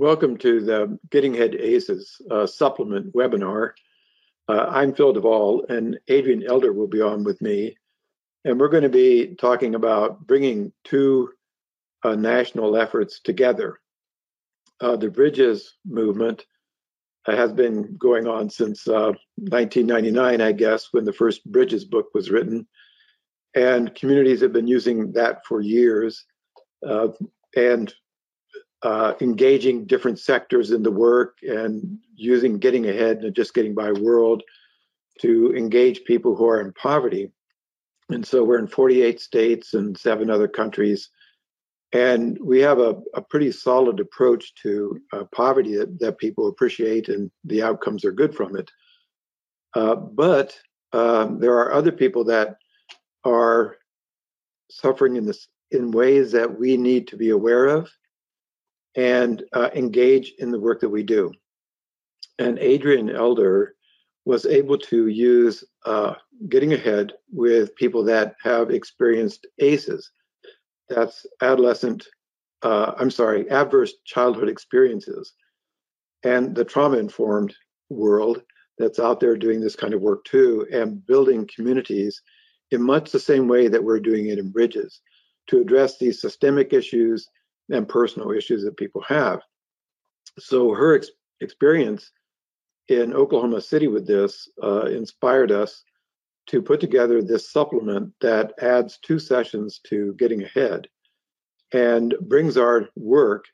welcome to the Getting Ahead ACEs uh, supplement webinar. Uh, I'm Phil DeVol, and Adrienne Elder will be on with me. And we're going to be talking about bringing two uh, national efforts together. Uh, the Bridges movement has been going on since 1999, uh, I guess, when the first Bridges book was written. And communities have been using that for years. Uh, and uh, engaging different sectors in the work and using getting ahead and just getting by world to engage people who are in poverty. And so we're in 48 states and seven other countries. And we have a, a pretty solid approach to uh, poverty that, that, people appreciate and the outcomes are good from it. Uh, but um, there are other people that are suffering in this in ways that we need to be aware of and uh, engage in the work that we do. And Adrienne Elder was able to use uh, getting ahead with people that have experienced ACEs. That's adolescent, uh, I'm sorry, adverse childhood experiences, and the trauma informed world that's out there doing this kind of work too, and building communities in much the same way that we're doing it in Bridges to address these systemic issues and personal issues that people have. So her ex- experience in Oklahoma City with this uh, inspired us to put together this supplement that adds two sessions to Getting Ahead and brings our work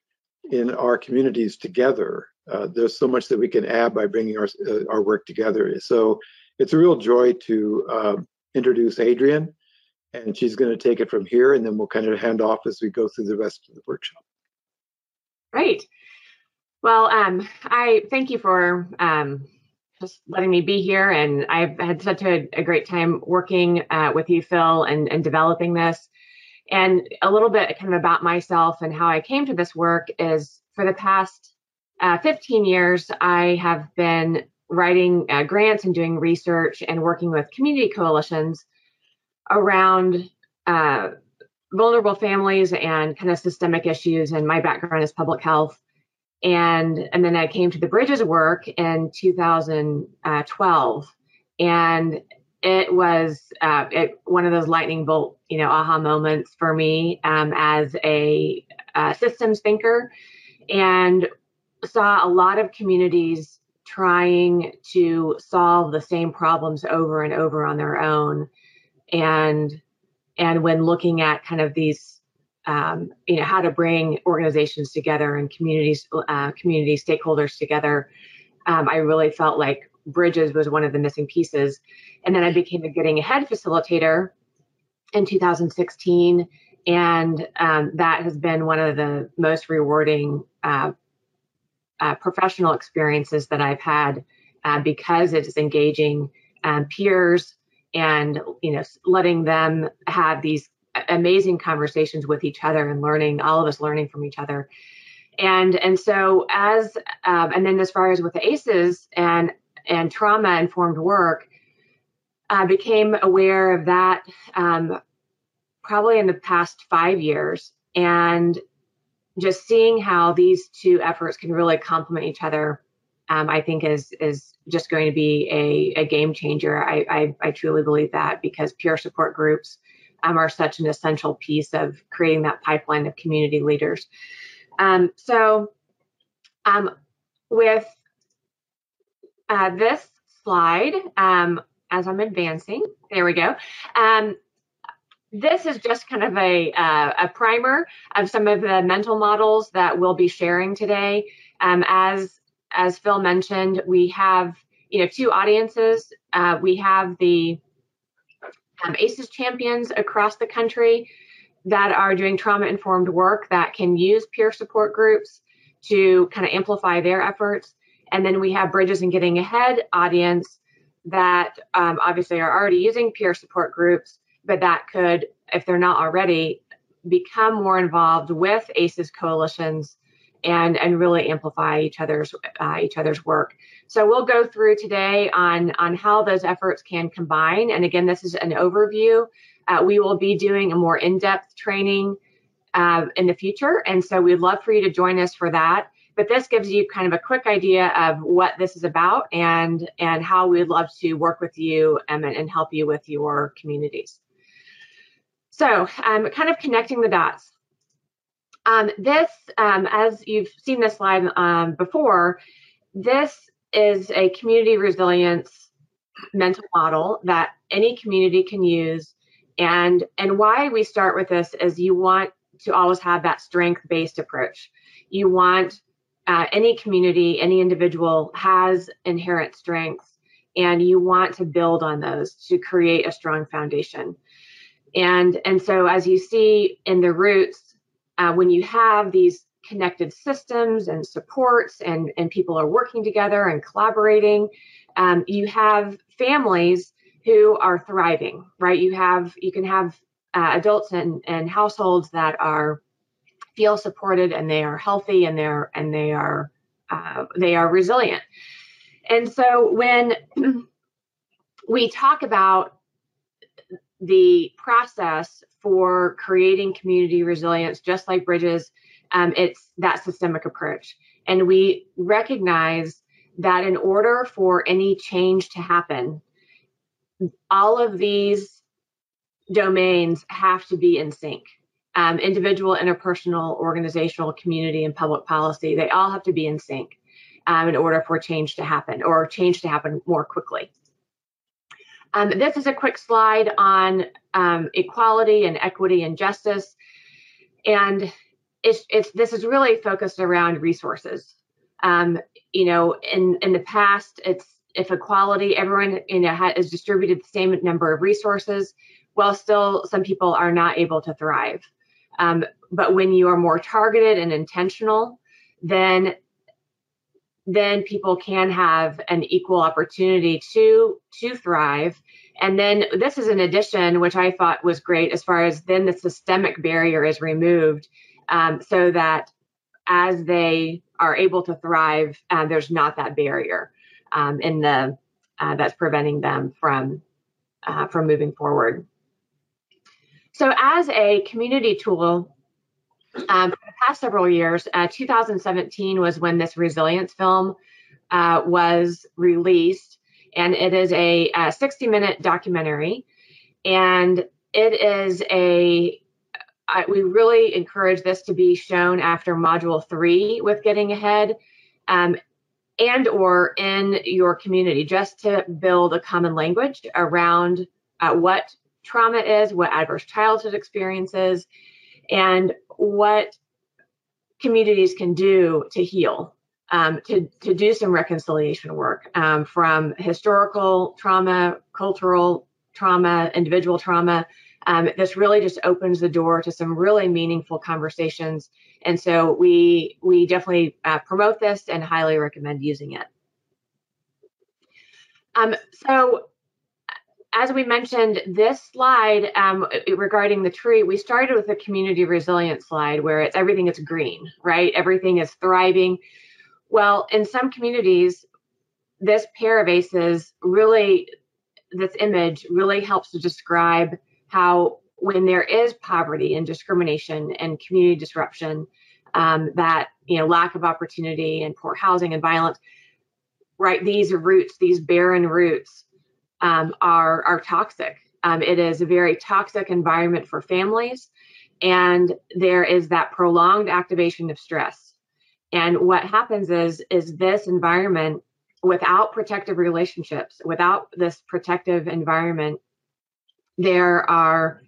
in our communities together. Uh, there's so much that we can add by bringing our, uh, our work together. So it's a real joy to uh, introduce Adrienne and she's going to take it from here and then we'll kind of hand off as we go through the rest of the workshop. Great. Well um, i thank you for um, just letting me be here and i've had such a, a great time working uh, with you phil and, and developing this. And a little bit kind of about myself and how i came to this work is for the past uh, 15 years i have been writing uh, grants and doing research and working with community coalitions around uh, vulnerable families and kind of systemic issues. And my background is public health. And and then I came to the Bridges work in 2012, and it was uh, it, one of those lightning bolt, you know, aha moments for me um, as a, a systems thinker, and saw a lot of communities trying to solve the same problems over and over on their own and and when looking at kind of these um, you know how to bring organizations together and communities uh, community stakeholders together um, i really felt like bridges was one of the missing pieces. And then i became a getting ahead facilitator in 2016 and um, that has been one of the most rewarding uh, uh, professional experiences that i've had uh, because it is engaging um, peers and you know letting them have these amazing conversations with each other and learning all of us learning from each other. And and so as um, and then as far as with the aces and and trauma informed work i became aware of that um, probably in the past five years and just seeing how these two efforts can really complement each other um, I think is is just going to be a, a game changer. I, I, I truly believe that because peer support groups um, are such an essential piece of creating that pipeline of community leaders. Um, so, um, with uh, this slide, um, as I'm advancing, there we go. Um, this is just kind of a, uh, a primer of some of the mental models that we'll be sharing today. Um, as as Phil mentioned, we have you know two audiences. Uh, we have the um, ACEs champions across the country that are doing trauma informed work that can use peer support groups to kind of amplify their efforts. And then we have Bridges and Getting Ahead audience that um, obviously are already using peer support groups, but that could, if they're not already, become more involved with ACEs coalitions and and really amplify each other's uh, each other's work. So we'll go through today on on how those efforts can combine. And again, this is an overview. Uh, we will be doing a more in-depth training uh, in the future, and so we'd love for you to join us for that. but this gives you kind of a quick idea of what this is about and and how we'd love to work with you and, and help you with your communities. So, um, kind of connecting the dots. Um, this, um, as you've seen this slide um, before, this is a community resilience mental model that any community can use. And, and why we start with this is you want to always have that strength based approach. You want uh, any community, any individual has inherent strengths, and you want to build on those to create a strong foundation. And, and so, as you see in the roots, uh, when you have these connected systems and supports, and, and people are working together and collaborating, um, you have families who are thriving, right? You have you can have uh, adults and, and households that are feel supported and they are healthy and they're and they are uh, they are resilient. And so when we talk about the process for creating community resilience, just like Bridges, um, it's that systemic approach. And we recognize that in order for any change to happen, all of these domains have to be in sync. Um, individual, interpersonal, organizational, community, and public policy, they all have to be in sync um, in order for change to happen or change to happen more quickly. Um, this is a quick slide on um, equality and equity and justice. And it's, it's, this is really focused around resources. Um, you know, in, in the past, it's if equality, everyone you know, has distributed the same number of resources, well, still some people are not able to thrive. Um, but when you are more targeted and intentional, then then people can have an equal opportunity to to thrive. And then this is an addition, which I thought was great, as far as then the systemic barrier is removed, um, so that as they are able to thrive, uh, there's not that barrier um, in the uh, that's preventing them from uh, from moving forward. So, as a community tool, um, for the past several years, uh, 2017 was when this resilience film uh, was released, and it is a, a 60 minute documentary. And it is a, I, we really encourage this to be shown after module three with Getting Ahead. Um, and or in your community just to build a common language around uh, what trauma is, what adverse childhood experiences, and what communities can do to heal, um, to, to do some reconciliation work um, from historical trauma, cultural trauma, individual trauma. Um, this really just opens the door to some really meaningful conversations. And so we we definitely uh, promote this and highly recommend using it. Um, so as we mentioned, this slide um, regarding the tree, we started with a community resilience slide where it's everything is green, right? Everything is thriving. Well, in some communities, this pair of aces really, this image really helps to describe how when there is poverty and discrimination and community disruption, um, that you know lack of opportunity and poor housing and violence, right? These roots, these barren roots, um, are are toxic. Um, it is a very toxic environment for families, and there is that prolonged activation of stress. And what happens is is this environment without protective relationships, without this protective environment, there are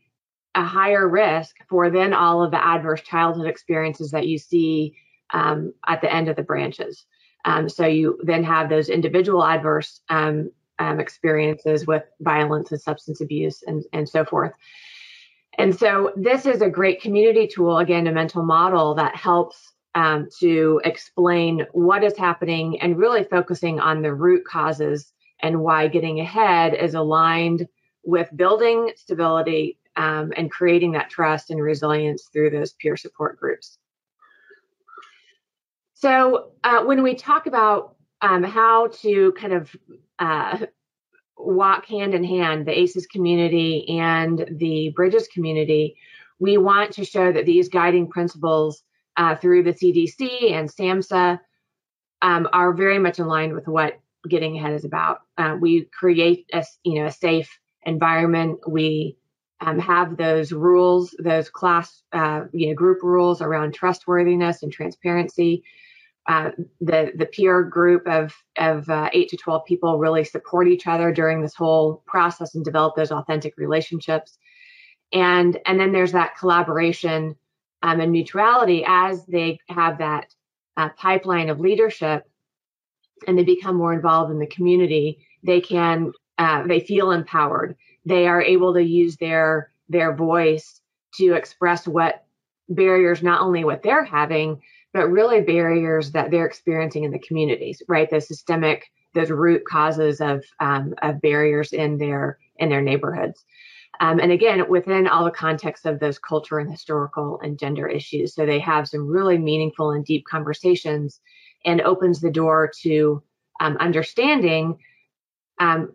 a higher risk for then all of the adverse childhood experiences that you see um, at the end of the branches. Um, so you then have those individual adverse um, um, experiences with violence and substance abuse and, and so forth. And so this is a great community tool, again, a mental model that helps um, to explain what is happening and really focusing on the root causes and why getting ahead is aligned with building stability um, and creating that trust and resilience through those peer support groups. So, uh, when we talk about um, how to kind of uh, walk hand in hand, the ACEs community and the Bridges community, we want to show that these guiding principles uh, through the CDC and SAMHSA um, are very much aligned with what getting ahead is about. Uh, we create a you know a safe environment. We um, have those rules, those class uh, you know group rules around trustworthiness and transparency. Uh, the the peer group of of uh, eight to twelve people really support each other during this whole process and develop those authentic relationships. And and then there's that collaboration um, and mutuality as they have that uh, pipeline of leadership and they become more involved in the community, they can uh, they feel empowered. They are able to use their their voice to express what barriers, not only what they're having, but really barriers that they're experiencing in the communities. Right, the systemic, those root causes of um, of barriers in their in their neighborhoods. Um, and again, within all the context of those culture and historical and gender issues. So they have some really meaningful and deep conversations and opens the door to um, understanding um,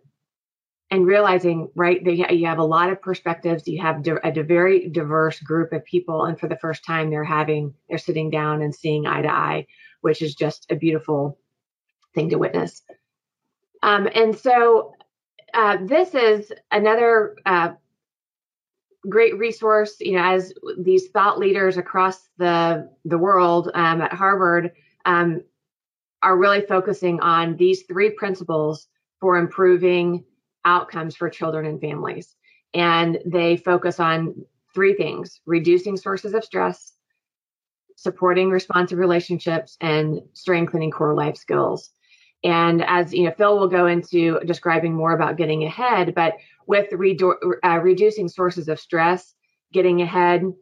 and realizing, right, that you have a lot of perspectives. You have a very diverse group of people. And for the first time, they're having, they're sitting down and seeing eye to eye, which is just a beautiful thing to witness. Um, and so uh, this is another uh, great resource, you know, as these thought leaders across the the world um, at Harvard um, are really focusing on these three principles for improving outcomes for children and families. And they focus on three things reducing sources of stress, supporting responsive relationships, and strengthening core life skills. And as you know, Phil will go into describing more about getting ahead, but with uh, reducing sources of stress, getting ahead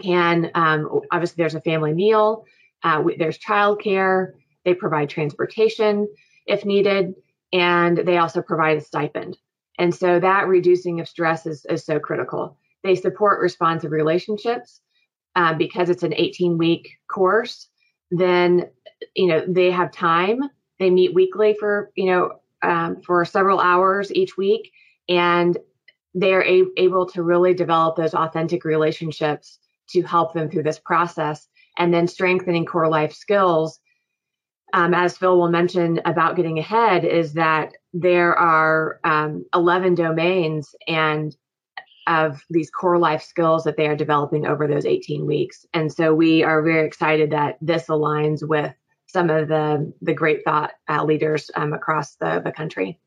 can um, obviously there's a family meal, uh, there's childcare, they provide transportation if needed, and they also provide a stipend. And so that reducing of stress is, is so critical. They support responsive relationships uh, because it's an 18 week course. Then, you know, they have time they meet weekly for you know um, for several hours each week, and they're a- able to really develop those authentic relationships to help them through this process, and then strengthening core life skills. Um, as Phil will mention about getting ahead, is that there are um, 11 domains and of these core life skills that they are developing over those 18 weeks. And so we are very excited that this aligns with some of the, the great thought uh, leaders um, across the, the country.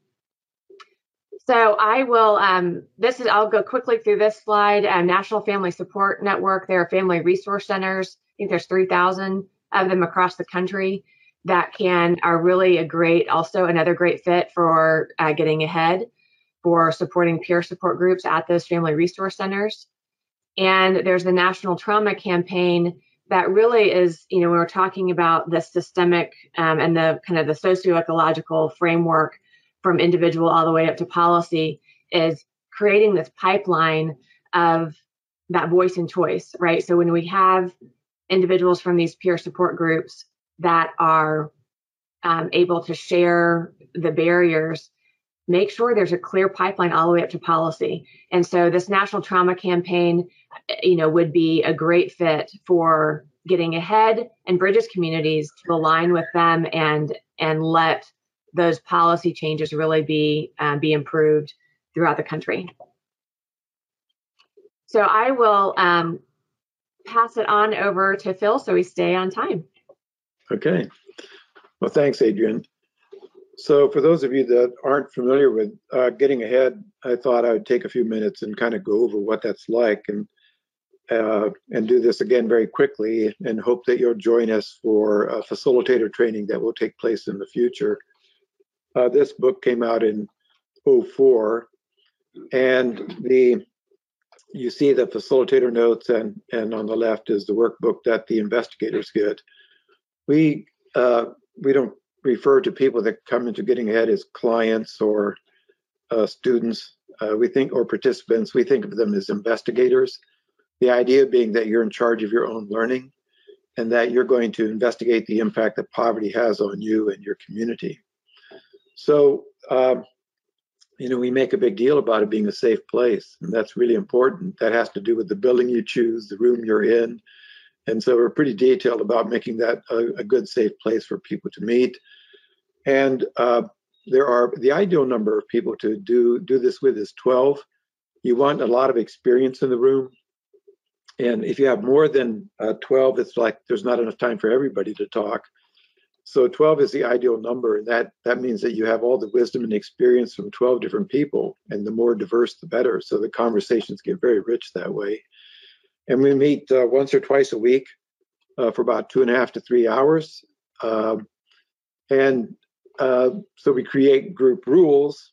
So I will, um, this is, I'll go quickly through this slide. Um, National Family Support Network, there are family resource centers. I think there's 3,000 of them across the country that can, are really a great, also another great fit for uh, getting ahead for supporting peer support groups at those family resource centers. And there's the National Trauma Campaign that really is, you know, when we're talking about the systemic um, and the kind of the socio-ecological framework from individual all the way up to policy, is creating this pipeline of that voice and choice, right? So when we have individuals from these peer support groups that are um, able to share the barriers, make sure there's a clear pipeline all the way up to policy. And so this national trauma campaign you know, would be a great fit for getting ahead and bridges communities to align with them and and let those policy changes really be uh, be improved throughout the country. So I will um, pass it on over to Phil so we stay on time. Okay. Well, thanks, Adrienne. So, for those of you that aren't familiar with uh, getting ahead, I thought I would take a few minutes and kind of go over what that's like. And uh, and do this again very quickly and hope that you'll join us for a facilitator training that will take place in the future. Uh, this book came out in 04 and the you see the facilitator notes and and on the left is the workbook that the investigators get. We uh, we don't refer to people that come into getting ahead as clients or uh, students. Uh, we think or participants. We think of them as investigators the idea being that you're in charge of your own learning and that you're going to investigate the impact that poverty has on you and your community. So, um, you know, we make a big deal about it being a safe place, and that's really important. That has to do with the building you choose, the room you're in, And so we're pretty detailed about making that a, a good, safe place for people to meet. And uh, there are the ideal number of people to do do this with is 12. You want a lot of experience in the room. And if you have more than uh, 12, it's like there's not enough time for everybody to talk. So 12 is the ideal number, and that that means that you have all the wisdom and experience from 12 different people, and the more diverse, the better. So the conversations get very rich that way. And we meet uh, once or twice a week uh, for about two and a half to three hours, um, and uh, so we create group rules,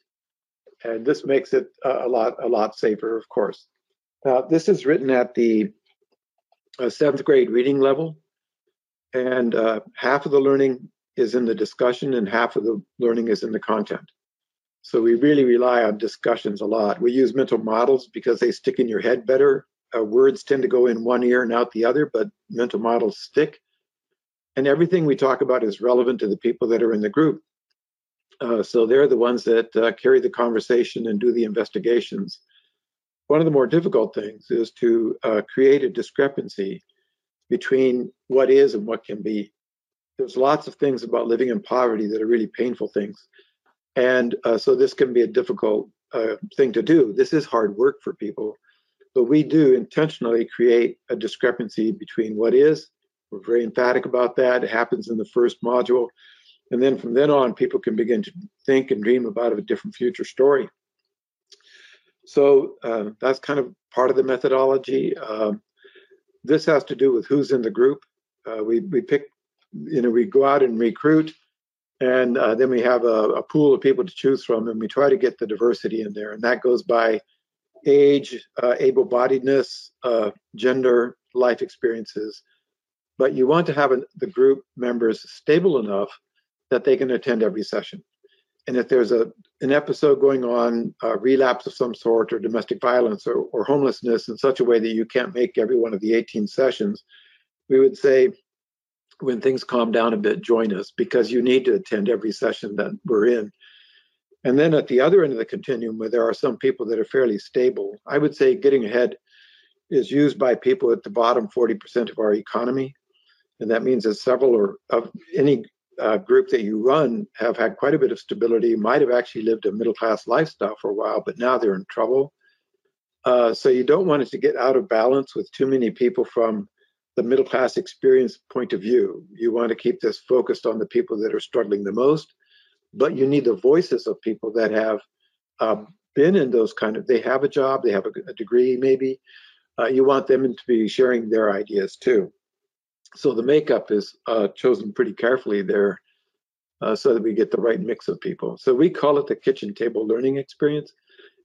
and this makes it a lot a lot safer, of course. Now, this is written at the uh, seventh grade reading level and uh, half of the learning is in the discussion and half of the learning is in the content. So we really rely on discussions a lot. We use mental models because they stick in your head better. Uh, words tend to go in one ear and out the other, but mental models stick. And everything we talk about is relevant to the people that are in the group. Uh, so they're the ones that uh, carry the conversation and do the investigations. One of the more difficult things is to uh, create a discrepancy between what is and what can be. There's lots of things about living in poverty that are really painful things. And uh, so this can be a difficult uh, thing to do. This is hard work for people, but we do intentionally create a discrepancy between what is. We're very emphatic about that. It happens in the first module. And then from then on, people can begin to think and dream about a different future story. So uh, that's kind of part of the methodology. Um, this has to do with who's in the group. Uh, we we pick, you know, we go out and recruit, and uh, then we have a, a, pool of people to choose from, and we try to get the diversity in there, and that goes by age, uh, able-bodiedness, uh, gender, life experiences. But you want to have an, the group members stable enough that they can attend every session. And if there's a an episode going on, a relapse of some sort, or domestic violence, or, or homelessness in such a way that you can't make every one of the 18 sessions, we would say, when things calm down a bit, join us because you need to attend every session that we're in. And then at the other end of the continuum, where there are some people that are fairly stable, I would say getting ahead is used by people at the bottom 40% of our economy. And that means that several or of any uh, group that you run have had quite a bit of stability, might have actually lived a middle class lifestyle for a while, but now they're in trouble. Uh, so you don't want it to get out of balance with too many people from the middle class experience point of view. You want to keep this focused on the people that are struggling the most, but you need the voices of people that have um, been in those kind of, they have a job, they have a, a degree maybe. Uh, you want them to be sharing their ideas too so the makeup is uh, chosen pretty carefully there uh, so that we get the right mix of people. So we call it the kitchen table learning experience.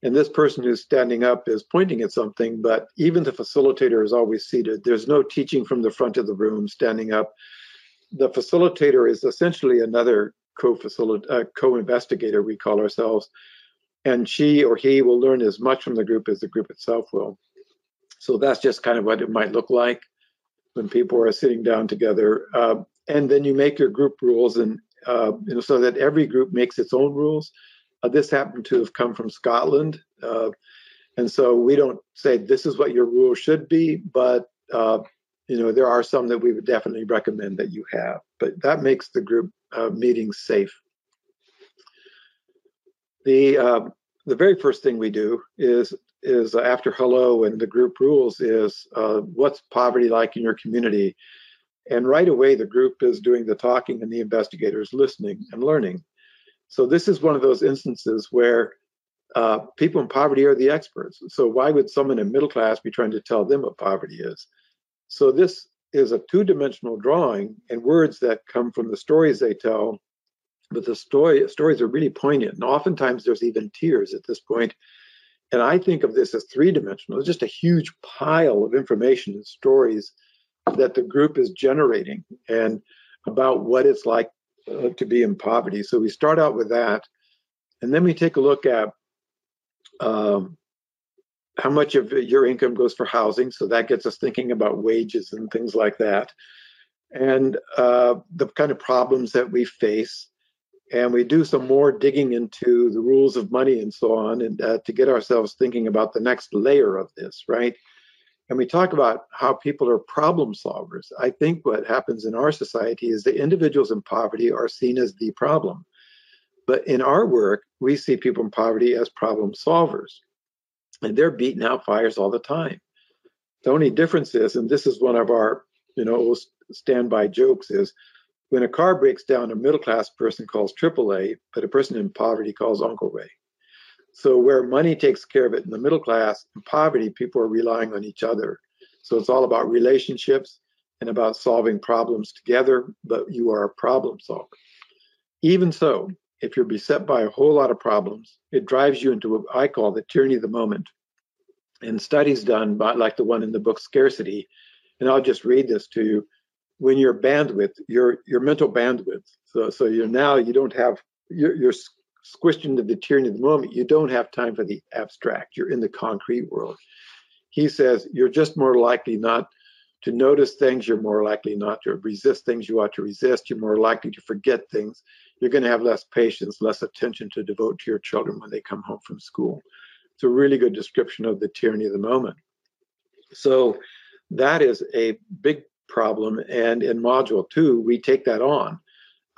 And this person who's standing up is pointing at something, but even the facilitator is always seated. There's no teaching from the front of the room, standing up. The facilitator is essentially another co-facilitator, uh, co-investigator, we call ourselves, and she or he will learn as much from the group as the group itself will. So that's just kind of what it might look like when people are sitting down together. Uh, and then you make your group rules, and uh, you know, so that every group makes its own rules. Uh, this happened to have come from Scotland, uh, and so we don't say this is what your rule should be, but uh, you know there are some that we would definitely recommend that you have. But that makes the group uh, meetings safe. The the very first thing we do is is after hello and the group rules is uh, what's poverty like in your community? And right away the group is doing the talking and the investigators listening and learning. So this is one of those instances where uh, people in poverty are the experts. So why would someone in middle class be trying to tell them what poverty is? So this is a two-dimensional drawing and words that come from the stories they tell but the story stories are really poignant and oftentimes there's even tears at this point. point and I think of this as three dimensional. It's just a huge pile of information and stories that the group is generating and about what it's like uh, to be in poverty. So we start out with that. And then we take a look at um, how much of your income goes for housing. So that gets us thinking about wages and things like that. And uh, the kind of problems that we face and we do some more digging into the rules of money and so on and uh, to get ourselves thinking about the next layer of this right and we talk about how people are problem solvers. I think what happens in our society is that individuals in poverty are seen as the problem. But in our work, we see people in poverty as problem solvers. And they're beating out fires all the time. The only difference is, and this is one of our, you know, standby jokes, is when a car breaks down, a middle class person calls AAA, but a person in poverty calls Uncle Ray. So where money takes care of it in the middle class, in poverty, people are relying on each other. So it's all about relationships and about solving problems together, but you are a problem solver. Even so, if you're beset by a whole lot of problems, it drives you into what I call the tyranny of the moment. And studies done by like the one in the book Scarcity, and I'll just read this to you. When your bandwidth, your your mental bandwidth, so so you're now you don't have you're, you're squished into the tyranny of the moment, you don't have time for the abstract. You're in the concrete world. He says you're just more likely not to notice things. You're more likely not to resist things you ought to resist. You're more likely to forget things. You're going to have less patience, less attention to devote to your children when they come home from school. It's a really good description of the tyranny of the moment. So that is a big problem. And in module two, we take that on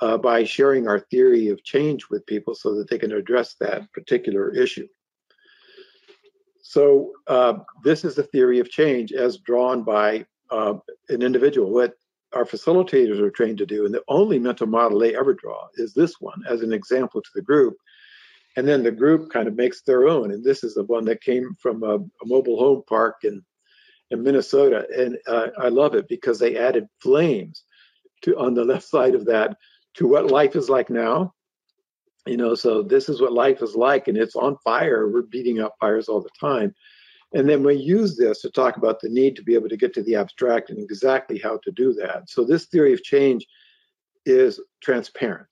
uh, by sharing our theory of change with people so that they can address that particular issue. So, uh, this is the theory of change as drawn by uh, an individual. Our facilitators are trained to do, and the only mental model they ever draw is this one as an example to the group. And then the group kind of makes their own. And this is the one that came from a, a mobile home park in, in Minnesota. And uh, I love it because they added flames to on the left side of that to what life is like now. You know, so this is what life is like, and it's on fire. We're beating up fires all the time. And then we use this to talk about the need to be able to get to the abstract and exactly how to do that. So, this theory of change is transparent.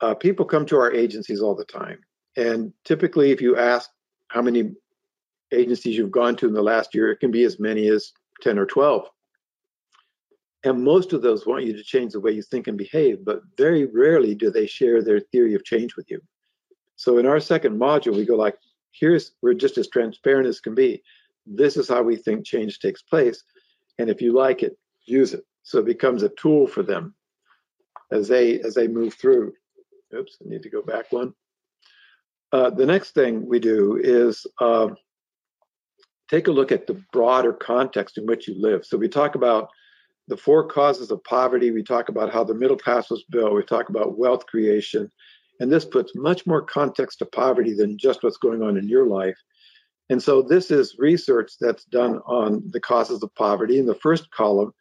Uh, people come to our agencies all the time. And typically, if you ask how many agencies you've gone to in the last year, it can be as many as 10 or 12. And most of those want you to change the way you think and behave, but very rarely do they share their theory of change with you. So in our second module, we go like, here's we're just as transparent as can be. This is how we think change takes place. And if you like it, use it. So it becomes a tool for them as they as they move through. Oops, I need to go back one. Uh, the next thing we do is uh, take a look at the broader context in which you live. So we talk about the four causes of poverty. We talk about how the middle class was built. We talk about wealth creation. And this puts much more context to poverty than just what's going on in your life. And so this is research that's done on the causes of poverty. And the first column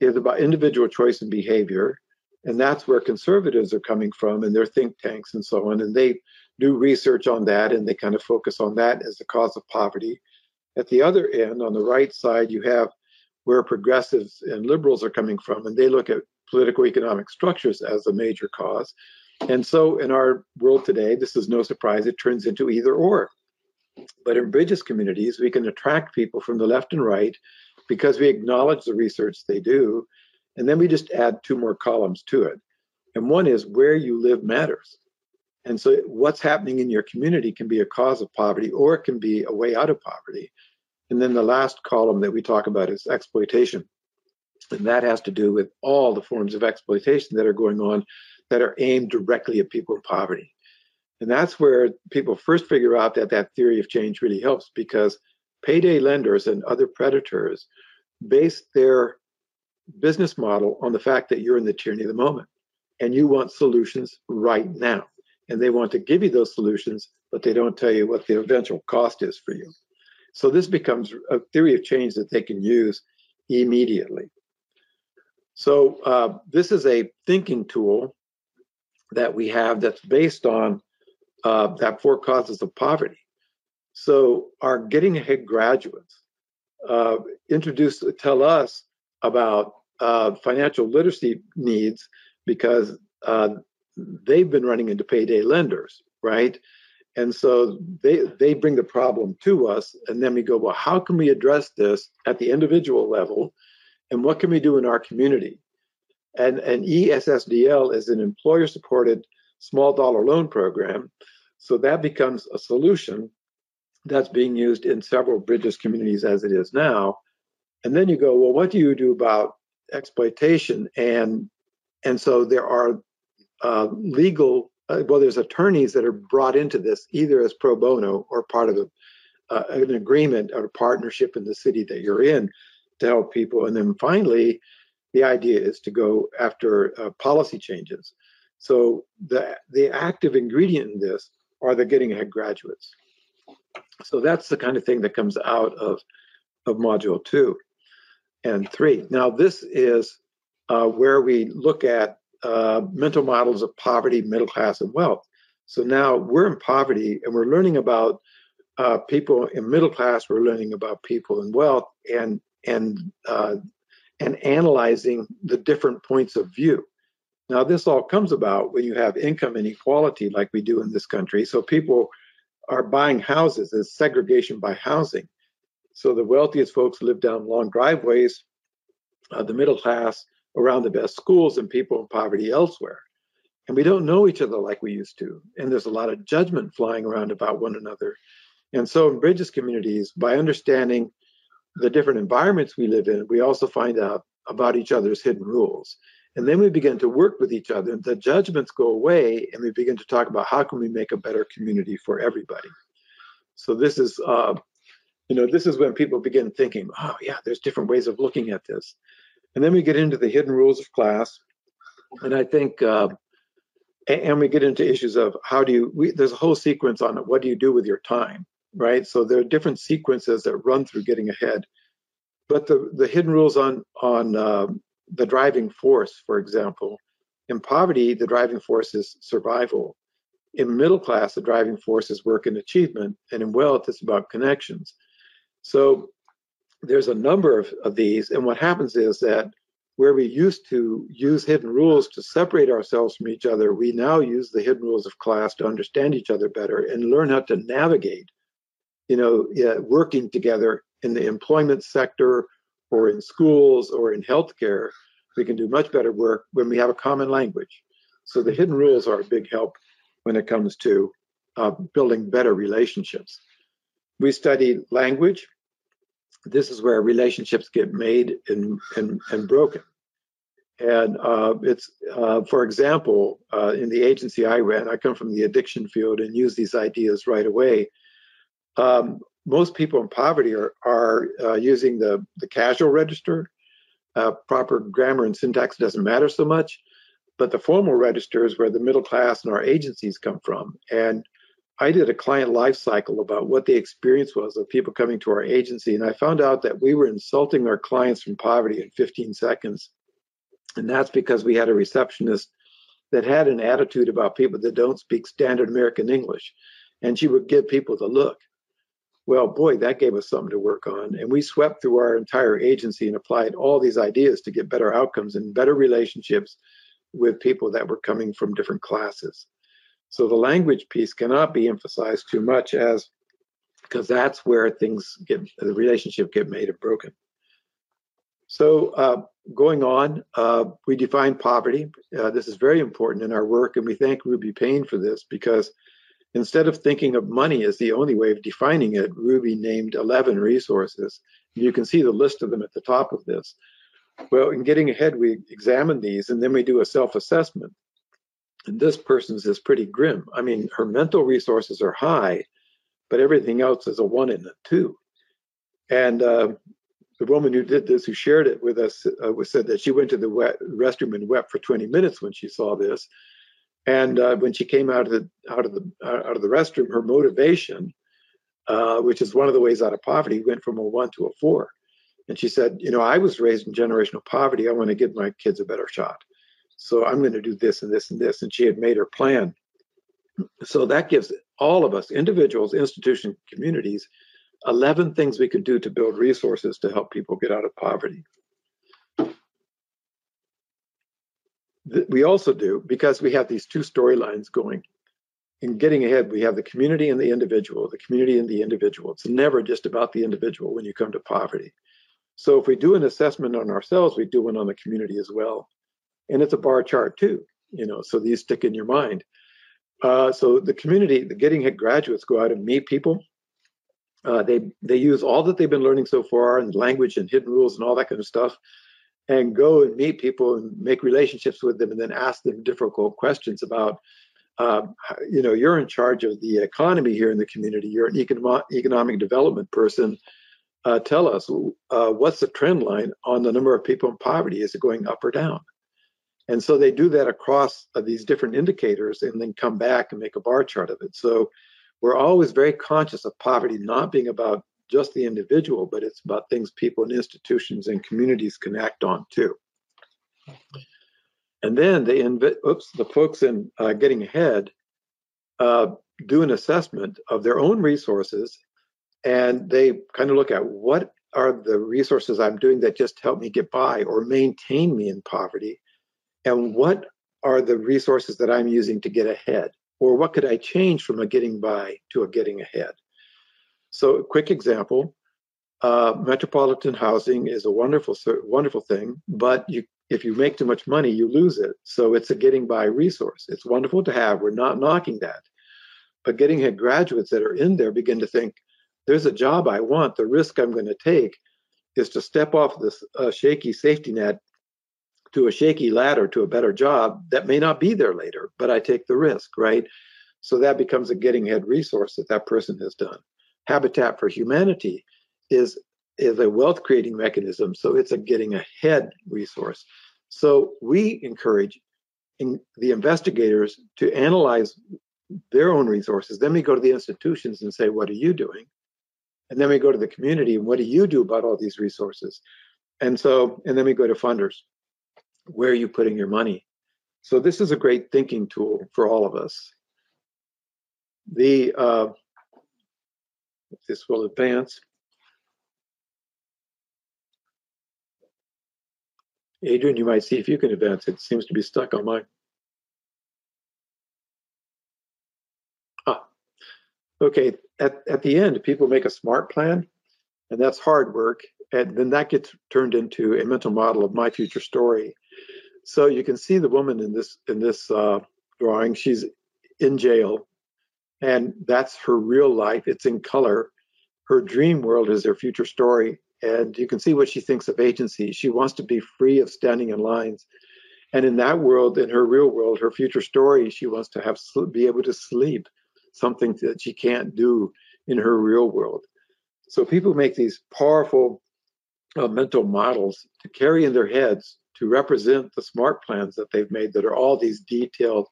is about individual choice and behavior. And that's where conservatives are coming from and their think tanks and so on. And they do research on that and they kind of focus on that as the cause of poverty. At the other end, on the right side, you have where progressives and liberals are coming from, and they look at political economic structures as a major cause. And so in our world today, this is no surprise, it turns into either or. But in Bridges communities, we can attract people from the left and right because we acknowledge the research they do. And then we just add two more columns to it. And one is where you live matters. And so what's happening in your community can be a cause of poverty or it can be a way out of poverty. And then the last column that we talk about is exploitation. And that has to do with all the forms of exploitation that are going on that are aimed directly at people in poverty. And that's where people first figure out that that theory of change really helps because payday lenders and other predators base their business model on the fact that you're in the tyranny of the moment and you want solutions right now. And they want to give you those solutions, but they don't tell you what the eventual cost is for you. So this becomes a theory of change that they can use immediately. So uh, this is a thinking tool that we have that's based on uh, that four causes of poverty. So our getting ahead graduates uh, introduce tell us about uh, financial literacy needs because uh, they've been running into payday lenders, right? And so they they bring the problem to us, and then we go, well, how can we address this at the individual level, and what can we do in our community? And and ESSDL is an employer-supported small dollar loan program, so that becomes a solution That's being used in several Bridges communities as it is now. And then you go, well, what do you do about exploitation? And and so there are uh, legal, uh, well, there's attorneys that are brought into this either as pro bono or part of a, uh, an agreement or a partnership in the city that you're in to help people. And then finally, the idea is to go after uh, policy changes. So the the active ingredient in this are the getting ahead graduates. So that's the kind of thing that comes out of of module two and three. Now this is uh, where we look at uh, mental models of poverty, middle class, and wealth. So now we're in poverty and we're learning about uh, people in middle class. We're learning about people in wealth and and uh, and analyzing the different points of view. Now, this all comes about when you have income inequality like we do in this country. So people are buying houses as segregation by housing. So the wealthiest folks live down long driveways, uh, the middle class around the best schools, and people in poverty elsewhere. And we don't know each other like we used to. And there's a lot of judgment flying around about one another. And so in Bridges communities, by understanding the different environments we live in, we also find out about each other's hidden rules. And then we begin to work with each other. The judgments go away, and we begin to talk about how can we make a better community for everybody. So this is, uh, you know, this is when people begin thinking, oh yeah, there's different ways of looking at this. And then we get into the hidden rules of class, and I think, uh, and we get into issues of how do you. We, there's a whole sequence on it. What do you do with your time, right? So there are different sequences that run through getting ahead. But the the hidden rules on on uh, the driving force, for example. In poverty, the driving force is survival. In middle class, the driving force is work and achievement. And in wealth, it's about connections. So there's a number of, of these. And what happens is that where we used to use hidden rules to separate ourselves from each other, we now use the hidden rules of class to understand each other better and learn how to navigate, you know, working together in the employment sector or in schools or in healthcare, we can do much better work when we have a common language. So the hidden rules are a big help when it comes to uh, building better relationships. We study language. This is where relationships get made and, and, and broken. And uh, it's, uh, for example, uh, in the agency I ran, I come from the addiction field and use these ideas right away. Um, most people in poverty are, are uh, using the, the casual register. Uh, proper grammar and syntax doesn't matter so much, but the formal register is where the middle class and our agencies come from. And I did a client life cycle about what the experience was of people coming to our agency. And I found out that we were insulting our clients from poverty in 15 seconds. And that's because we had a receptionist that had an attitude about people that don't speak standard American English. And she would give people the look. Well, boy, that gave us something to work on. And we swept through our entire agency and applied all these ideas to get better outcomes and better relationships with people that were coming from different classes. So the language piece cannot be emphasized too much as because that's where things get the relationship get made and broken. So uh, going on, uh, we define poverty. Uh, this is very important in our work, and we thank Ruby Payne for this because Instead of thinking of money as the only way of defining it, Ruby named 11 resources. You can see the list of them at the top of this. Well, in getting ahead, we examine these and then we do a self assessment. And this person's is pretty grim. I mean, her mental resources are high, but everything else is a one and a two. And uh, the woman who did this, who shared it with us, uh, said that she went to the wet restroom and wept for 20 minutes when she saw this. And uh, when she came out of the out of the uh, out of the restroom, her motivation, uh, which is one of the ways out of poverty, went from a one to a four. And she said, "You know, I was raised in generational poverty. I want to give my kids a better shot. So I'm going to do this and this and this." And she had made her plan. So that gives all of us, individuals, institutions, communities, 11 things we could do to build resources to help people get out of poverty. We also do because we have these two storylines going. In getting ahead, we have the community and the individual, the community and the individual. It's never just about the individual when you come to poverty. So if we do an assessment on ourselves, we do one on the community as well. And it's a bar chart too, you know, so these stick in your mind. Uh, so the community, the Getting Ahead graduates go out and meet people. Uh, they they use all that they've been learning so far and language and hidden rules and all that kind of stuff, and go and meet people and make relationships with them, and then ask them difficult questions about, uh, you know, you're in charge of the economy here in the community. You're an economic economic development person. Uh, tell us uh, what's the trend line on the number of people in poverty? Is it going up or down? And so they do that across uh, these different indicators and then come back and make a bar chart of it. So we're always very conscious of poverty not being about just the individual, but it's about things people and institutions and communities can act on too. And then the inv- oops, the folks in uh, Getting Ahead uh, do an assessment of their own resources, and they kind of look at what are the resources I'm doing that just help me get by or maintain me in poverty, and what are the resources that I'm using to get ahead, or what could I change from a getting by to a getting ahead. So, a quick example: uh, metropolitan housing is a wonderful, wonderful thing, but you, if you make too much money, you lose it. So it's a getting by resource. It's wonderful to have. We're not knocking that, but getting ahead graduates that are in there begin to think, there's a job I want. The risk I'm going to take is to step off this uh, shaky safety net to a shaky ladder to a better job that may not be there later, but I take the risk, right? So that becomes a getting ahead resource that that person has done. Habitat for Humanity is is a wealth creating mechanism, so it's a getting ahead resource. So we encourage in the investigators to analyze their own resources. Then we go to the institutions and say, "What are you doing?" And then we go to the community and what do you do about all these resources? And so, and then we go to funders. Where are you putting your money? So this is a great thinking tool for all of us. The uh, this will advance. Adrienne, you might see if you can advance. It seems to be stuck on mine. Ah, okay. At, at the end, people make a smart plan, and that's hard work. And then that gets turned into a mental model of my future story. So you can see the woman in this in this uh, drawing. She's in jail and that's her real life. It's in color. Her dream world is her future story. And you can see what she thinks of agency. She wants to be free of standing in lines. And in that world, in her real world, her future story, she wants to have be able to sleep, something that she can't do in her real world. So people make these powerful uh, mental models to carry in their heads to represent the smart plans that they've made that are all these detailed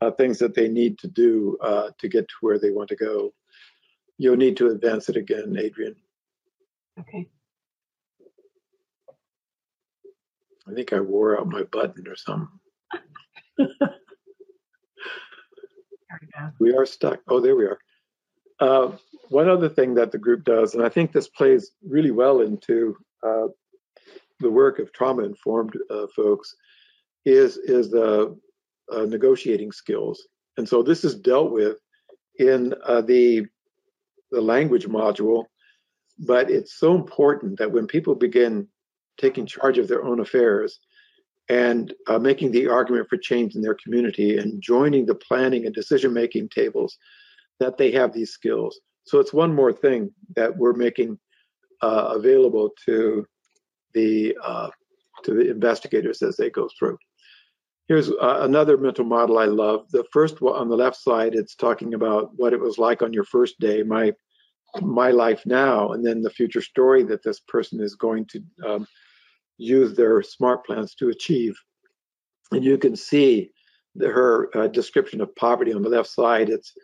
uh, things that they need to do uh, to get to where they want to go. You'll need to advance it again, Adrienne. Okay. I think I wore out my button or something. we are stuck. Oh, there we are. Uh, one other thing that the group does, and I think this plays really well into uh, the work of trauma informed uh, folks, is is the uh, negotiating skills. And so this is dealt with in uh, the, the language module, but it's so important that when people begin taking charge of their own affairs and uh, making the argument for change in their community and joining the planning and decision making tables, that they have these skills. So it's one more thing that we're making uh, available to the uh, to the investigators as they go through. Here's uh, another mental model I love. The first one on the left side, it's talking about what it was like on your first day, my my life now, and then the future story that this person is going to um, use their smart plans to achieve. And you can see the, her uh, description of poverty on the left side. It's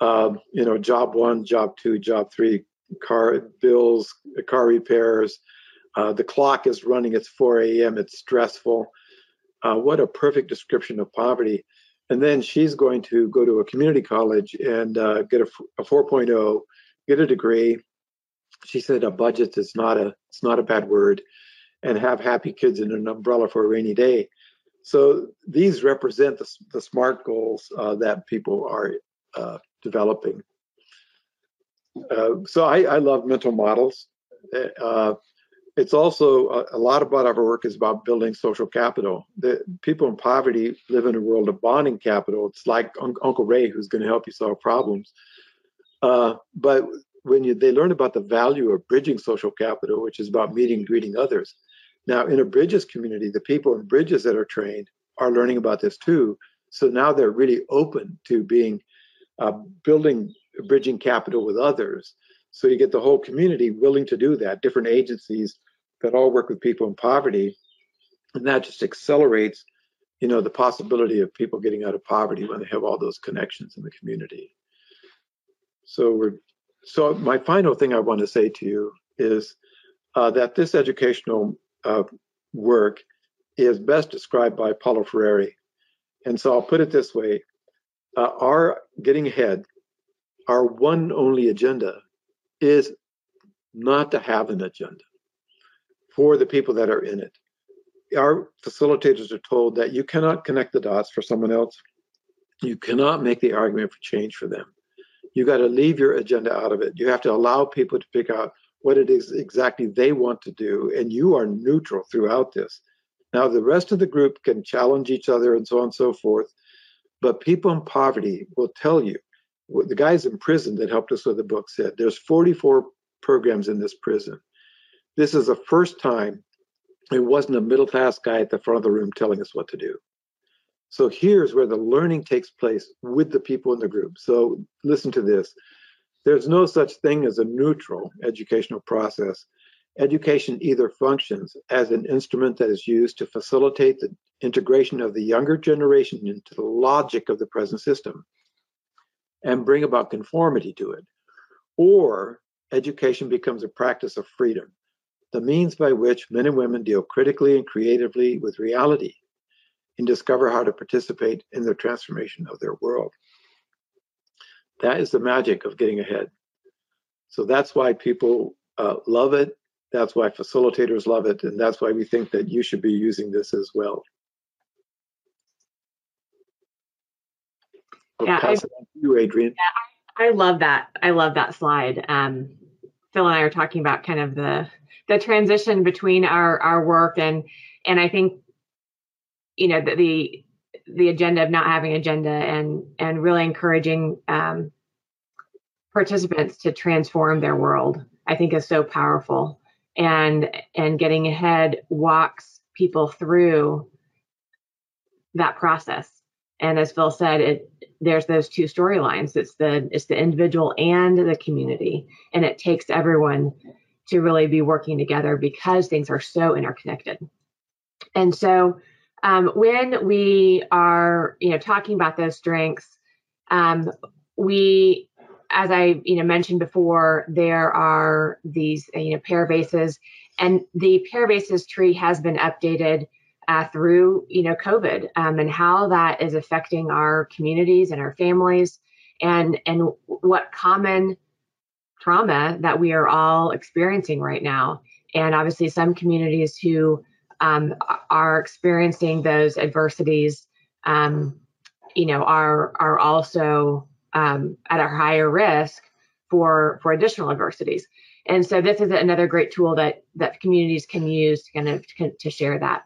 um, you know job one, job two, job three, car bills, car repairs. Uh, the clock is running. It's 4 a.m. It's stressful uh, what a perfect description of poverty. And then she's going to go to a community college and uh, get a, a 4.0, get a degree. She said a budget is not a it's not a bad word, and have happy kids and an umbrella for a rainy day. So these represent the, the smart goals uh, that people are uh, developing. Uh, so I, I, love mental models. Uh, it's also a, a, lot about our work is about building social capital. The people in poverty live in a world of bonding capital. It's like un- Uncle Ray who's going to help you solve problems. Uh, but when you, they learn about the value of bridging social capital, which is about meeting greeting others. Now, in a bridges community, the people in bridges that are trained are learning about this too. So now they're really open to being uh, building bridging capital with others. So you get the whole community willing to do that, different agencies that all work with people in poverty. And that just accelerates, you know, the possibility of people getting out of poverty when they have all those connections in the community. So we're so my final thing I want to say to you is uh, that this educational uh, work is best described by Paulo Freire. And so I'll put it this way uh, our getting ahead, our one only agenda is not to have an agenda for the people that are in it. Our facilitators are told that you cannot connect the dots for someone else. You cannot make the argument for change for them. You got to leave your agenda out of it. You have to allow people to pick out what it is exactly they want to do, and you are neutral throughout this. Now, the rest of the group can challenge each other and so on and so forth, but people in poverty will tell you. The guys in prison that helped us with the book said there's 44 programs in this prison. This is the first time it wasn't a middle class guy at the front of the room telling us what to do. So here's where the learning takes place with the people in the group. So listen to this. There's no such thing as a neutral educational process. Education either functions as an instrument that is used to facilitate the integration of the younger generation into the logic of the present system and bring about conformity to it, or education becomes a practice of freedom, the means by which men and women deal critically and creatively with reality and discover how to participate in the transformation of their world. That is the magic of getting ahead. So that's why people uh, love it. That's why facilitators love it. And that's why we think that you should be using this as well. I'll yeah, pass I, it on to you, Adrienne. Yeah, I, I love that. I love that slide. Um, Phil and I are talking about kind of the the transition between our our work and and I think you know the, the the agenda of not having agenda and and really encouraging um, participants to transform their world i think is so powerful. And and getting ahead walks people through that process. And as phil said it there's those two storylines. It's the it's the individual and the community. And it takes everyone to really be working together because things are so interconnected. And so um, when we are you know talking about those strengths um, we as i you know mentioned before there are these you know pair bases and the pair bases tree has been updated uh, through you know covid um, and how that is affecting our communities and our families and and what common trauma that we are all experiencing right now and obviously some communities who um, are experiencing those adversities, um, you know, are are also um, at a higher risk for for additional adversities. And so this is another great tool that that communities can use to kind of to, to share that.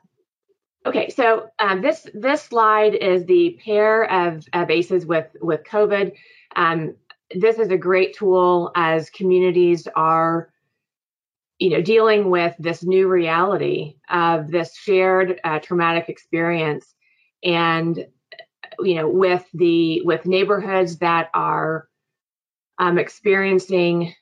Okay, so um, this this slide is the pair of, of ACEs with with COVID. Um, this is a great tool as communities are you know dealing with this new reality of this shared uh, traumatic experience and you know with the with neighborhoods that are um, experiencing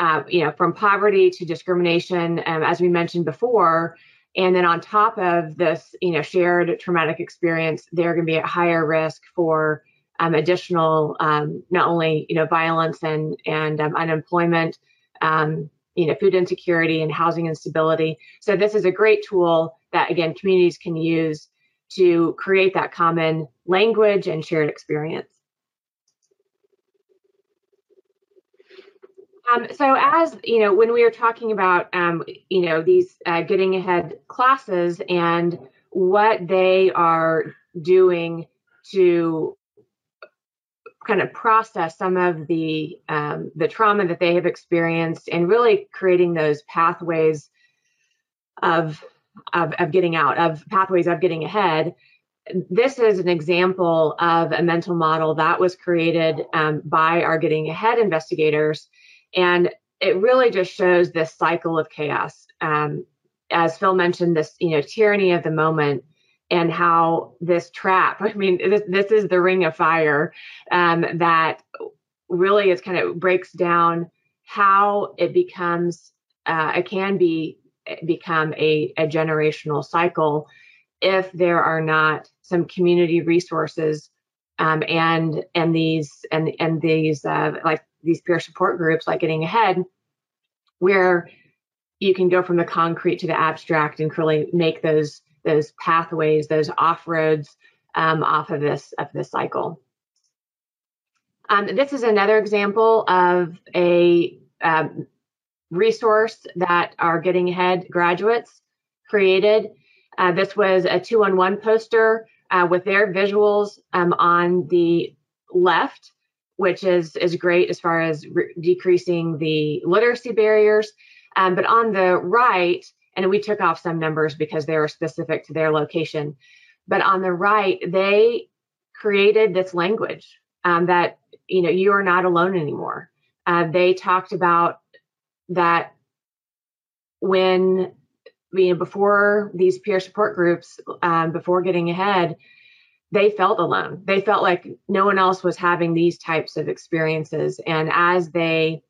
uh, you know from poverty to discrimination um, as we mentioned before and then on top of this you know shared traumatic experience they're going to be at higher risk for additional um, not only you know violence and and um, unemployment um, you know, food insecurity and housing instability. So this is a great tool that again communities can use to create that common language and shared experience. Um, so as you know, when we are talking about um, you know these uh, getting ahead classes and what they are doing to kind of process some of the um, the trauma that they have experienced and really creating those pathways of, of of getting out of pathways of getting ahead this is an example of a mental model that was created um, by our getting ahead investigators And it really just shows this cycle of chaos. Um, as Phil mentioned, this you know tyranny of the moment and how this trap. I mean, this, this is the ring of fire um, that really is kind of breaks down how it becomes. Uh, it can be become a, a generational cycle if there are not some community resources um, and and these and and these uh, like these peer support groups like getting ahead where you can go from the concrete to the abstract and really make those those pathways those off roads um, off of this of this cycle um, this is another example of a um, resource that our getting ahead graduates created uh, this was a two-on-one poster uh, with their visuals um, on the left, which is is great as far as re- decreasing the literacy barriers. Um, but on the right, and we took off some numbers because they were specific to their location. But on the right, they created this language um, that you know you are not alone anymore. Uh, they talked about that when you know, before these peer support groups, um, before getting ahead, they felt alone. They felt like no one else was having these types of experiences. And as they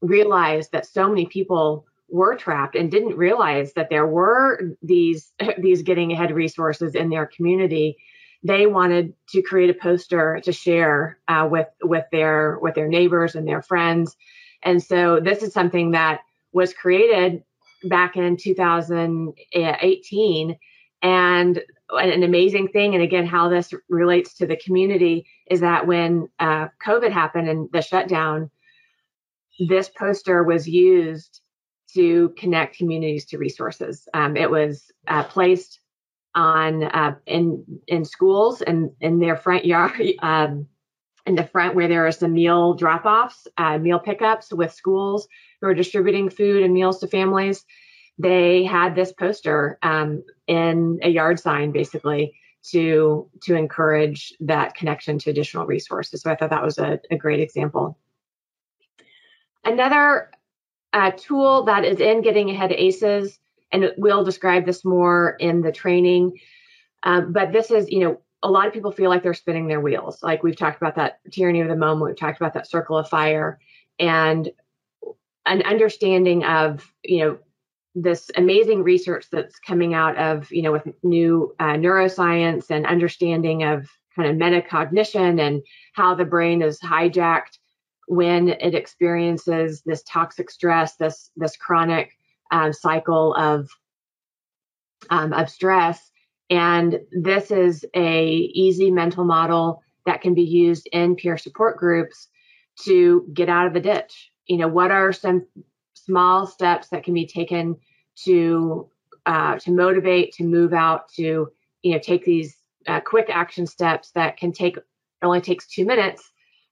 realized that so many people were trapped and didn't realize that there were these these getting ahead resources in their community, they wanted to create a poster to share uh, with with their with their neighbors and their friends. And so this is something that was created back in 2018 and an amazing thing and again how this relates to the community is that when uh, covid happened and the shutdown this poster was used to connect communities to resources um, it was uh, placed on uh, in in schools and in their front yard um, in the front where there are some meal drop-offs uh, meal pickups with schools who are distributing food and meals to families, they had this poster um, in a yard sign basically to to encourage that connection to additional resources. So I thought that was a, a great example. Another uh, tool that is in Getting Ahead of ACEs, and we'll describe this more in the training, um, but this is, you know, a lot of people feel like they're spinning their wheels. Like we've talked about that tyranny of the moment, we've talked about that circle of fire, and an understanding of you know this amazing research that's coming out of you know with new uh, neuroscience and understanding of kind of metacognition and how the brain is hijacked when it experiences this toxic stress this this chronic um, cycle of um, of stress. And this is a easy mental model that can be used in peer support groups to get out of the ditch. You know what are some small steps that can be taken to uh, to motivate to move out to you know take these uh, quick action steps that can take only takes two minutes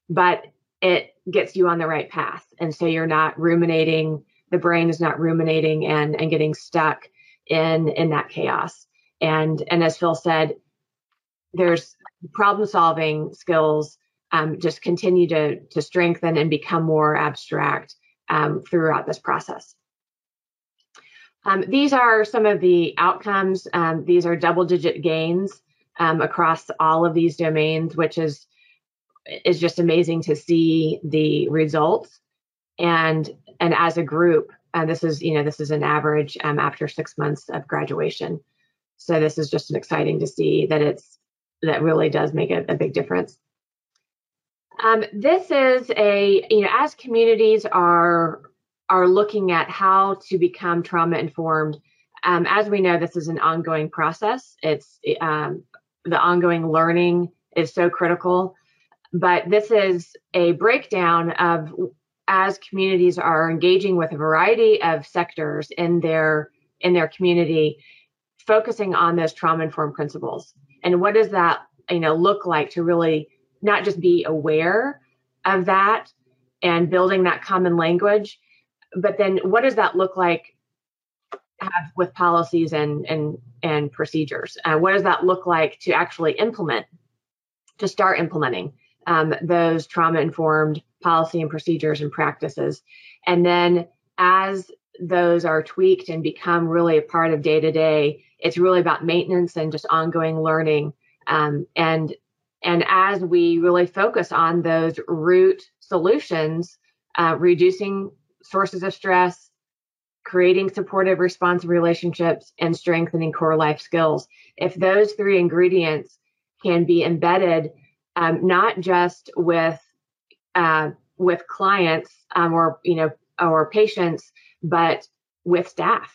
but it gets you on the right path and so you're not ruminating the brain is not ruminating and and getting stuck in in that chaos and and as phil said there's problem solving skills um, just continue to to strengthen and become more abstract um, throughout this process. Um, these are some of the outcomes. Um, these are double digit gains um, across all of these domains, which is is just amazing to see the results. And and as a group, and this is you know this is an average um, after six months of graduation. So this is just exciting to see that it's that really does make a, a big difference. Um, this is a you know as communities are are looking at how to become trauma informed. Um, as we know, this is an ongoing process. It's um, the ongoing learning is so critical, but this is a breakdown of as communities are engaging with a variety of sectors in their in their community, focusing on those trauma informed principles and what does that you know look like to really not just be aware of that and building that common language, but then what does that look like have with policies and and and procedures? Uh, what does that look like to actually implement, to start implementing um, those trauma informed policy and procedures and practices. And then as those are tweaked and become really a part of day to day, it's really about maintenance and just ongoing learning. Um, and and as we really focus on those root solutions, uh, reducing sources of stress, creating supportive, responsive relationships, and strengthening core life skills. If those three ingredients can be embedded, um, not just with uh, with clients um, or you know or patients, but with staff,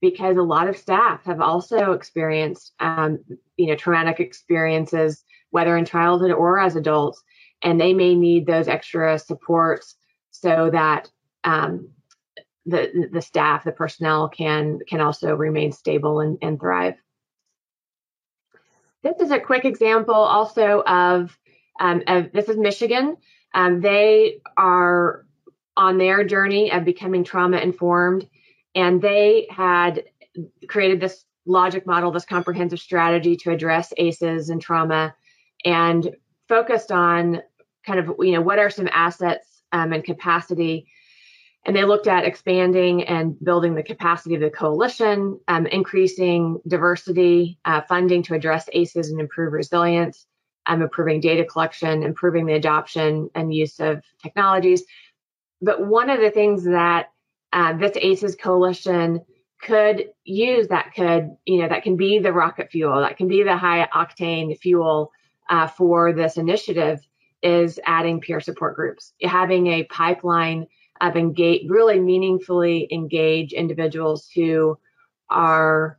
because a lot of staff have also experienced um, you know traumatic experiences, whether in childhood or as adults, and they may need those extra supports so that um, the the staff, the personnel can can also remain stable and, and thrive. This is a quick example also of, um, of this is Michigan. Um, they are on their journey of becoming trauma informed, and they had created this logic model, this comprehensive strategy to address ACEs and trauma, and focused on kind of you know what are some assets um, and capacity and they looked at expanding and building the capacity of the coalition, um, increasing diversity, uh, funding to address ACEs and improve resilience, um, improving data collection, improving the adoption and use of technologies. But one of the things that uh, this ACEs coalition could use that could, you know, that can be the rocket fuel, that can be the high octane fuel uh, for this initiative is adding peer support groups, having a pipeline of engage really meaningfully engage individuals who are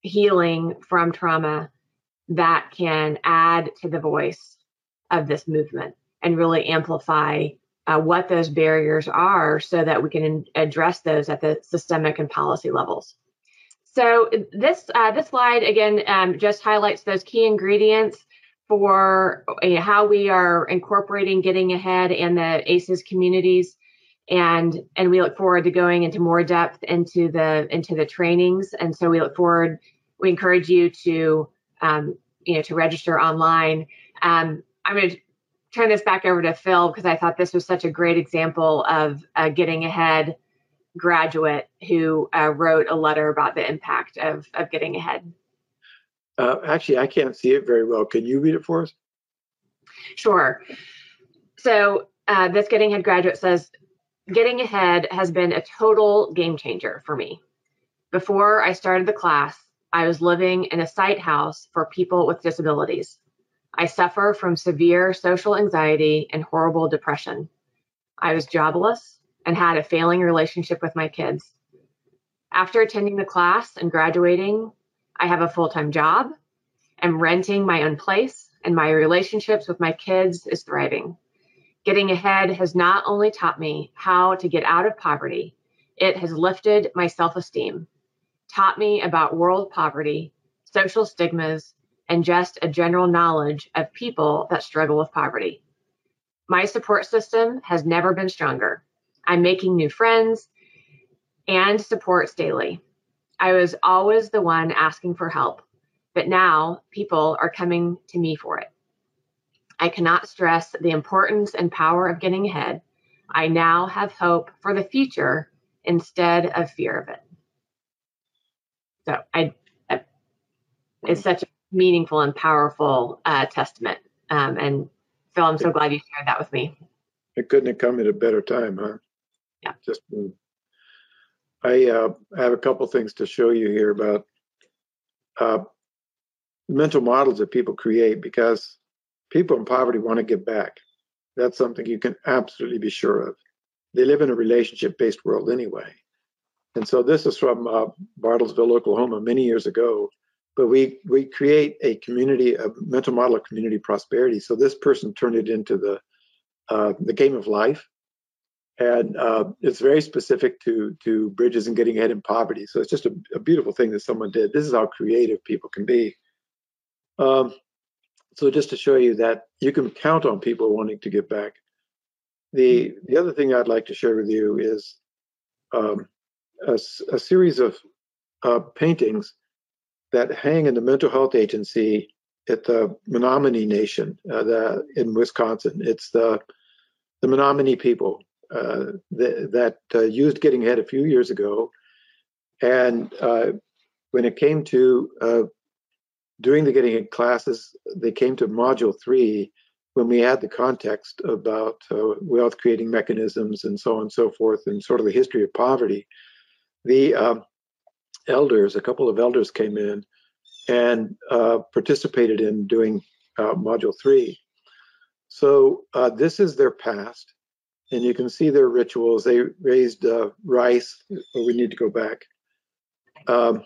healing from trauma that can add to the voice of this movement and really amplify uh, what those barriers are so that we can address those at the systemic and policy levels. So this uh, this slide again um, just highlights those key ingredients for uh, how we are incorporating getting ahead and the ACEs communities and and we look forward to going into more depth into the into the trainings. And so we look forward we encourage you to um, you know to register online. Um, i'm going to turn this back over to phil because i thought this was such a great example of a getting ahead graduate who uh, wrote a letter about the impact of of getting ahead. Uh, actually i can't see it very well. Can you read it for us? Sure. So uh, this getting ahead graduate says getting ahead has been a total game changer for me. Before I started the class, I was living in a site house for people with disabilities. I suffer from severe social anxiety and horrible depression. I was jobless and had a failing relationship with my kids. After attending the class and graduating, I have a full time job, am renting my own place, and my relationships with my kids is thriving. Getting ahead has not only taught me how to get out of poverty, it has lifted my self esteem, taught me about world poverty, social stigmas, and just a general knowledge of people that struggle with poverty. My support system has never been stronger. I'm making new friends and supports daily. I was always the one asking for help, but now people are coming to me for it. I cannot stress the importance and power of getting ahead. I now have hope for the future instead of fear of it. So I, I it's such a meaningful and powerful uh, testament. Um, and Phil, I'm so glad you shared that with me. It couldn't have come at a better time, huh? Yeah. Just I uh, have a couple things to show you here about uh, mental models that people create because people in poverty want to give back. That's something you can absolutely be sure of. They live in a relationship based world anyway. And so this is from uh, Bartlesville, Oklahoma, many years ago. But we we create a community, a mental model of community prosperity. So this person turned it into the uh, the game of life, and uh, it's very specific to to bridges and getting ahead in poverty. So it's just a, a beautiful thing that someone did. This is how creative people can be. Um, so just to show you that you can count on people wanting to give back. The the other thing I'd like to share with you is um, a, a, series of uh, paintings that hang in the mental health agency at the Menominee Nation uh, the, in Wisconsin. It's the the Menominee people uh, that, that uh, used Getting Ahead a few years ago. And uh, when it came to uh, doing the Getting Ahead classes, they came to Module 3 when we had the context about uh, wealth creating mechanisms and so on and so forth, and sort of the history of poverty. The um, elders, a couple of elders came in and uh, participated in doing Module 3. So this is their past and you can see their rituals. They raised uh, rice. We need to go back. Um,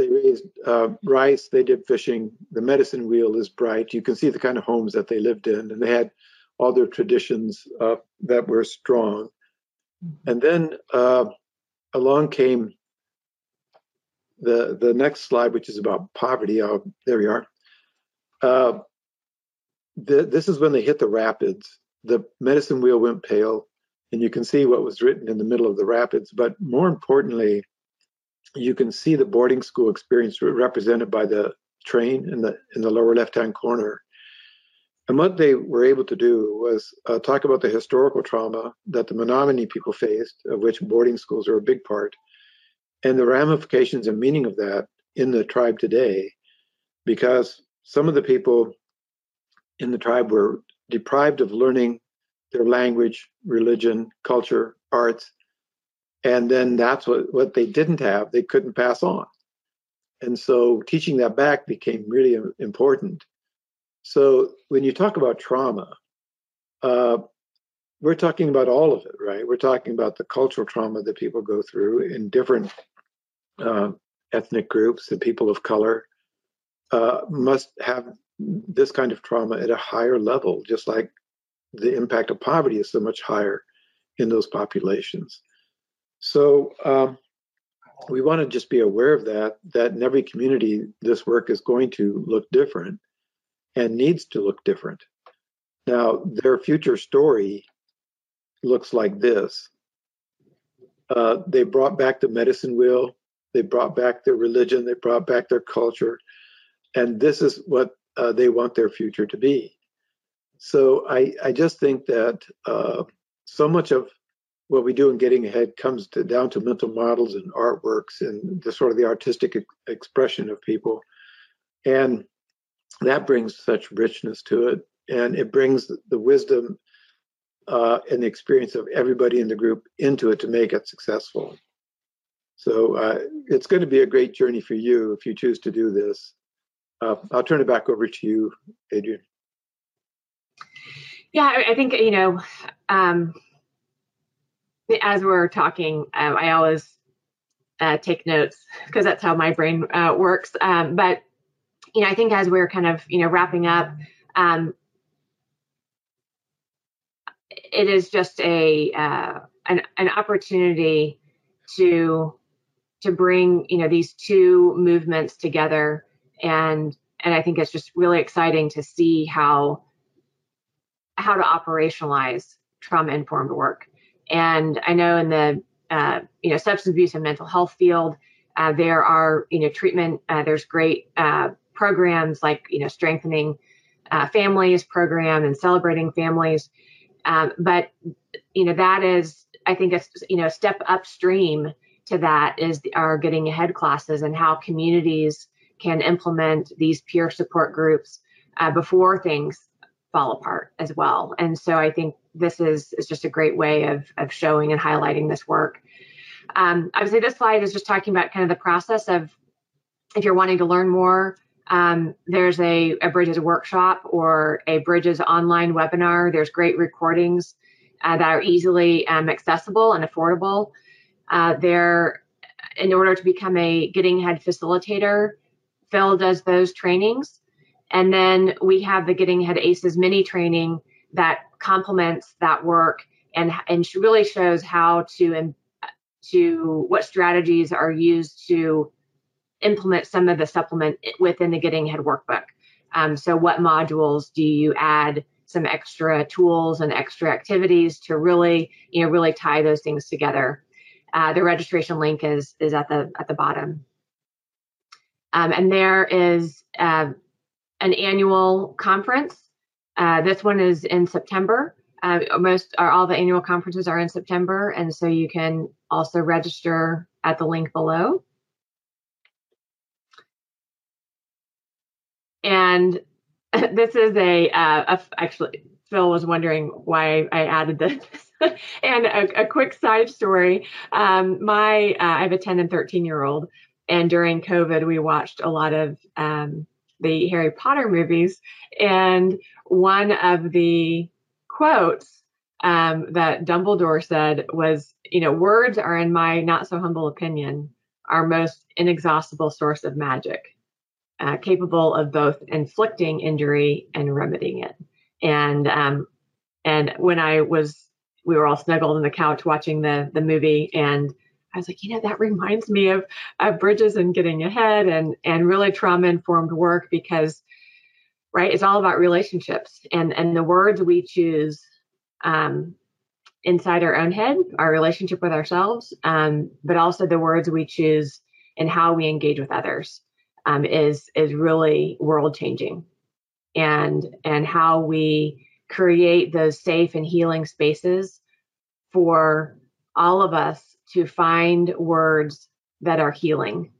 they raised uh, rice. They did fishing. The medicine wheel is bright. You can see the kind of homes that they lived in, and they had all their traditions uh, that were strong. And then uh, along came the the next slide, which is about poverty. Oh, there we are. Uh, the, this is when they hit the rapids the medicine wheel went pale, and you can see what was written in the middle of the rapids. But more importantly, you can see the boarding school experience represented by the train in the in the lower left hand corner. And what they were able to do was uh, talk about the historical trauma that the Menominee people faced, of which boarding schools are a big part, and the ramifications and meaning of that in the tribe today, because some of the people in the tribe were deprived of learning their language, religion, culture, arts. And then that's what, what they didn't have, they couldn't pass on. And so teaching that back became really important. So when you talk about trauma, uh, we're talking about all of it, right? We're talking about the cultural trauma that people go through in different uh, ethnic groups, the people of color uh, must have this kind of trauma at a higher level, just like the impact of poverty is so much higher in those populations. So um, we want to just be aware of that, that in every community, this work is going to look different and needs to look different. Now, their future story looks like this. Uh, they brought back the medicine wheel, they brought back their religion, they brought back their culture. And this is what uh, they want their future to be. So I, I just think that uh, so much of what we do in getting ahead comes to, down to mental models and artworks and the sort of the artistic ex- expression of people, and that brings such richness to it, and it brings the wisdom uh, and the experience of everybody in the group into it to make it successful. So uh, it's going to be a great journey for you if you choose to do this. Uh, I'll turn it back over to you, Adrienne. Yeah, I think, you know, um, as we're talking, um, I always uh, take notes because that's how my brain uh, works. Um, but, you know, I think as we're kind of, you know, wrapping up, um, it is just a uh, an, an opportunity to to bring you know these two movements together and and I think it's just really exciting to see how how to operationalize trauma informed work. And I know in the uh, you know substance abuse and mental health field, uh, there are you know treatment. Uh, there's great uh, programs like you know strengthening uh, families program and celebrating families. Um, but you know that is I think it's you know step upstream to that is our getting ahead classes and how communities can implement these peer support groups uh, before things fall apart as well. And so I think this is, is just a great way of, of showing and highlighting this work. Um, obviously, this slide is just talking about kind of the process of if you're wanting to learn more, um, there's a, a, Bridges workshop or a Bridges online webinar. There's great recordings uh, that are easily um, accessible and affordable. Uh, there, in order to become a Getting Ahead facilitator, Phil does those trainings. And then we have the Getting Ahead ACEs mini training that complements that work and, and really shows how to, to what strategies are used to implement some of the supplement within the Getting Ahead workbook. Um, so what modules do you add some extra tools and extra activities to really, you know, really tie those things together. Uh, the registration link is is at the at the bottom. Um, and there is uh, an annual conference. Uh, this one is in September. Uh, most are all the annual conferences are in September, and so you can also register at the link below. And this is a, uh, a actually Phil was wondering why I added this. and a, a, quick side story: um, my uh, I have a 10 and 13 year old, and during COVID we watched a lot of um, the Harry Potter movies, and one of the quotes um, that Dumbledore said was, you know, words are, in my not so humble opinion, our most inexhaustible source of magic, uh, capable of both inflicting injury and remedying it. And um, and when I was, we were all snuggled on the couch watching the the movie, and I was like, you know, that reminds me of, of Bridges and Getting Ahead and and really trauma informed work because, right, it's all about relationships and and the words we choose um, inside our own head, our relationship with ourselves, um, but also the words we choose and how we engage with others um, is is really world changing, and and how we create those safe and healing spaces for all of us to find words that are healing,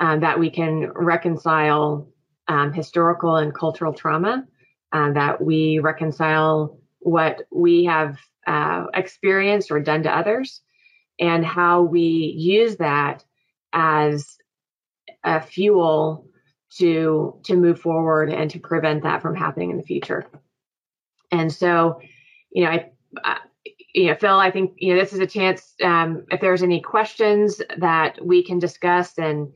um, that we can reconcile um, historical and cultural trauma, uh, that we reconcile what we have uh, experienced or done to others, and how we use that as a fuel to to move forward and to prevent that from happening in the future. And so, you know, I, I you know, Phil, I think you know this is a chance. Um, if there's any questions that we can discuss, and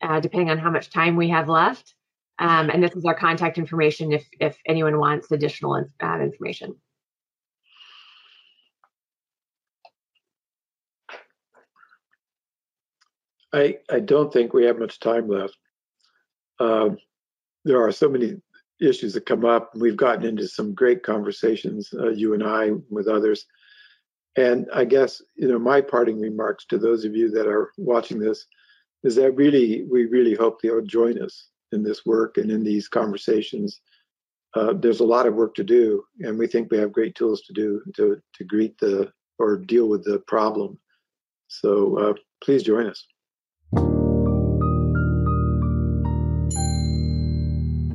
uh, depending on how much time we have left, um, and this is our contact information if if anyone wants additional uh, information. I I don't think we have much time left. Uh, there are so many issues that come up. We've gotten into some great conversations, uh, you and I, with others. And I guess, you know, my parting remarks to those of you that are watching this is that really, we really hope you'll join us in this work and in these conversations. Uh, there's a lot of work to do, and we think we have great tools to do to, to greet the or deal with the problem. So uh, please join us.